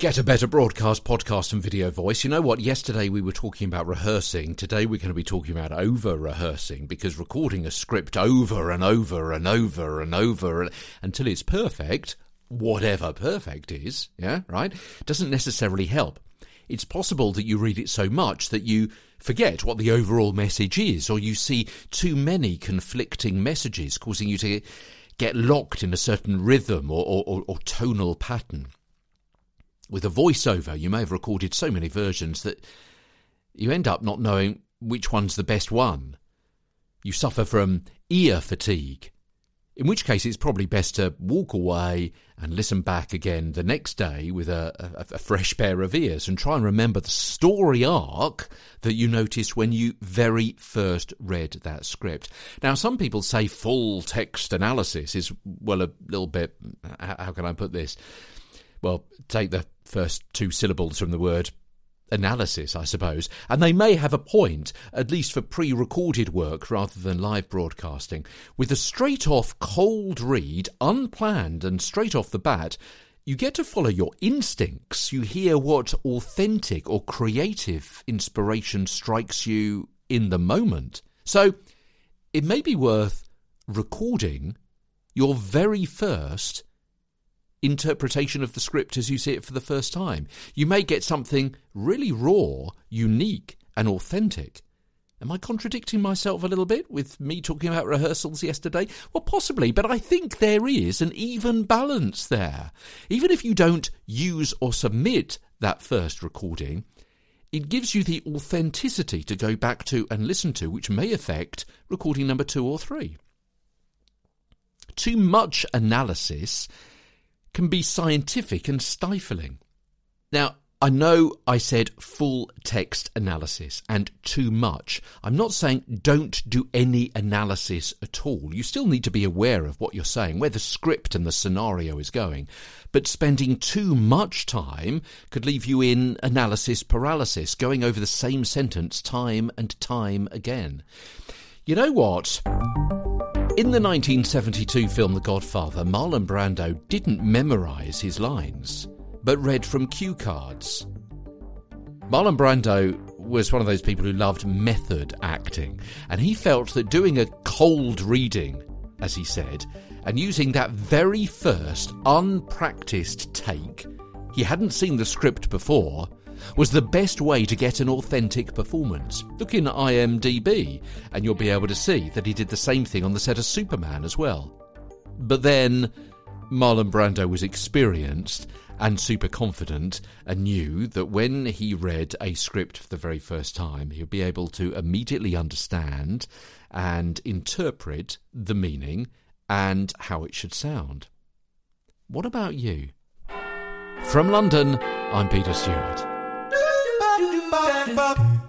Get a better broadcast, podcast, and video voice. You know what? Yesterday we were talking about rehearsing. Today we're going to be talking about over rehearsing because recording a script over and over and over and over and, until it's perfect, whatever perfect is, yeah, right, doesn't necessarily help. It's possible that you read it so much that you forget what the overall message is, or you see too many conflicting messages, causing you to get locked in a certain rhythm or, or, or tonal pattern with a voiceover, you may have recorded so many versions that you end up not knowing which one's the best one. You suffer from ear fatigue, in which case it's probably best to walk away and listen back again the next day with a, a, a, fresh pair of ears and try and remember the story arc that you noticed when you very first read that script. Now, some people say full text analysis is, well, a little bit, how can I put this? well, take the first two syllables from the word analysis, I suppose, and they may have a point, at least for pre recorded work rather than live broadcasting. With a straight off cold read, unplanned and straight off the bat, you get to follow your instincts. You hear what authentic or creative inspiration strikes you in the moment. So it may be worth recording your very first interpretation of the script as you see it for the first time. You may get something really raw, unique, and authentic. Am I contradicting myself a little bit with me talking about rehearsals yesterday? Well, possibly, but I think there is an even balance there. Even if you don't use or submit that first recording, it gives you the authenticity to go back to and listen to, which may affect recording number two or three. Too much analysis can be scientific and stifling. Now, I know I said full text analysis and too much. I'm not saying don't do any analysis at all. You still need to be aware of what you're saying, where the script and the scenario is going. But spending too much time could leave you in analysis paralysis, going over the same sentence time and time again. You know what? In the 1972 film The Godfather, Marlon Brando didn't memorise his lines, but read from cue cards. Marlon Brando was one of those people who loved method acting, and he felt that doing a cold reading, as he said, and using that very first unpracticed take, he hadn't seen the script before, was the best way to get an authentic performance. Look in IMDb, and you'll be able to see that he did the same thing on the set of Superman as well. But then, Marlon Brando was experienced and super confident and knew that when he read a script for the very first time, he'd be able to immediately understand and interpret the meaning and how it should sound. What about you? From London, I'm Peter Stewart. Bop, bop.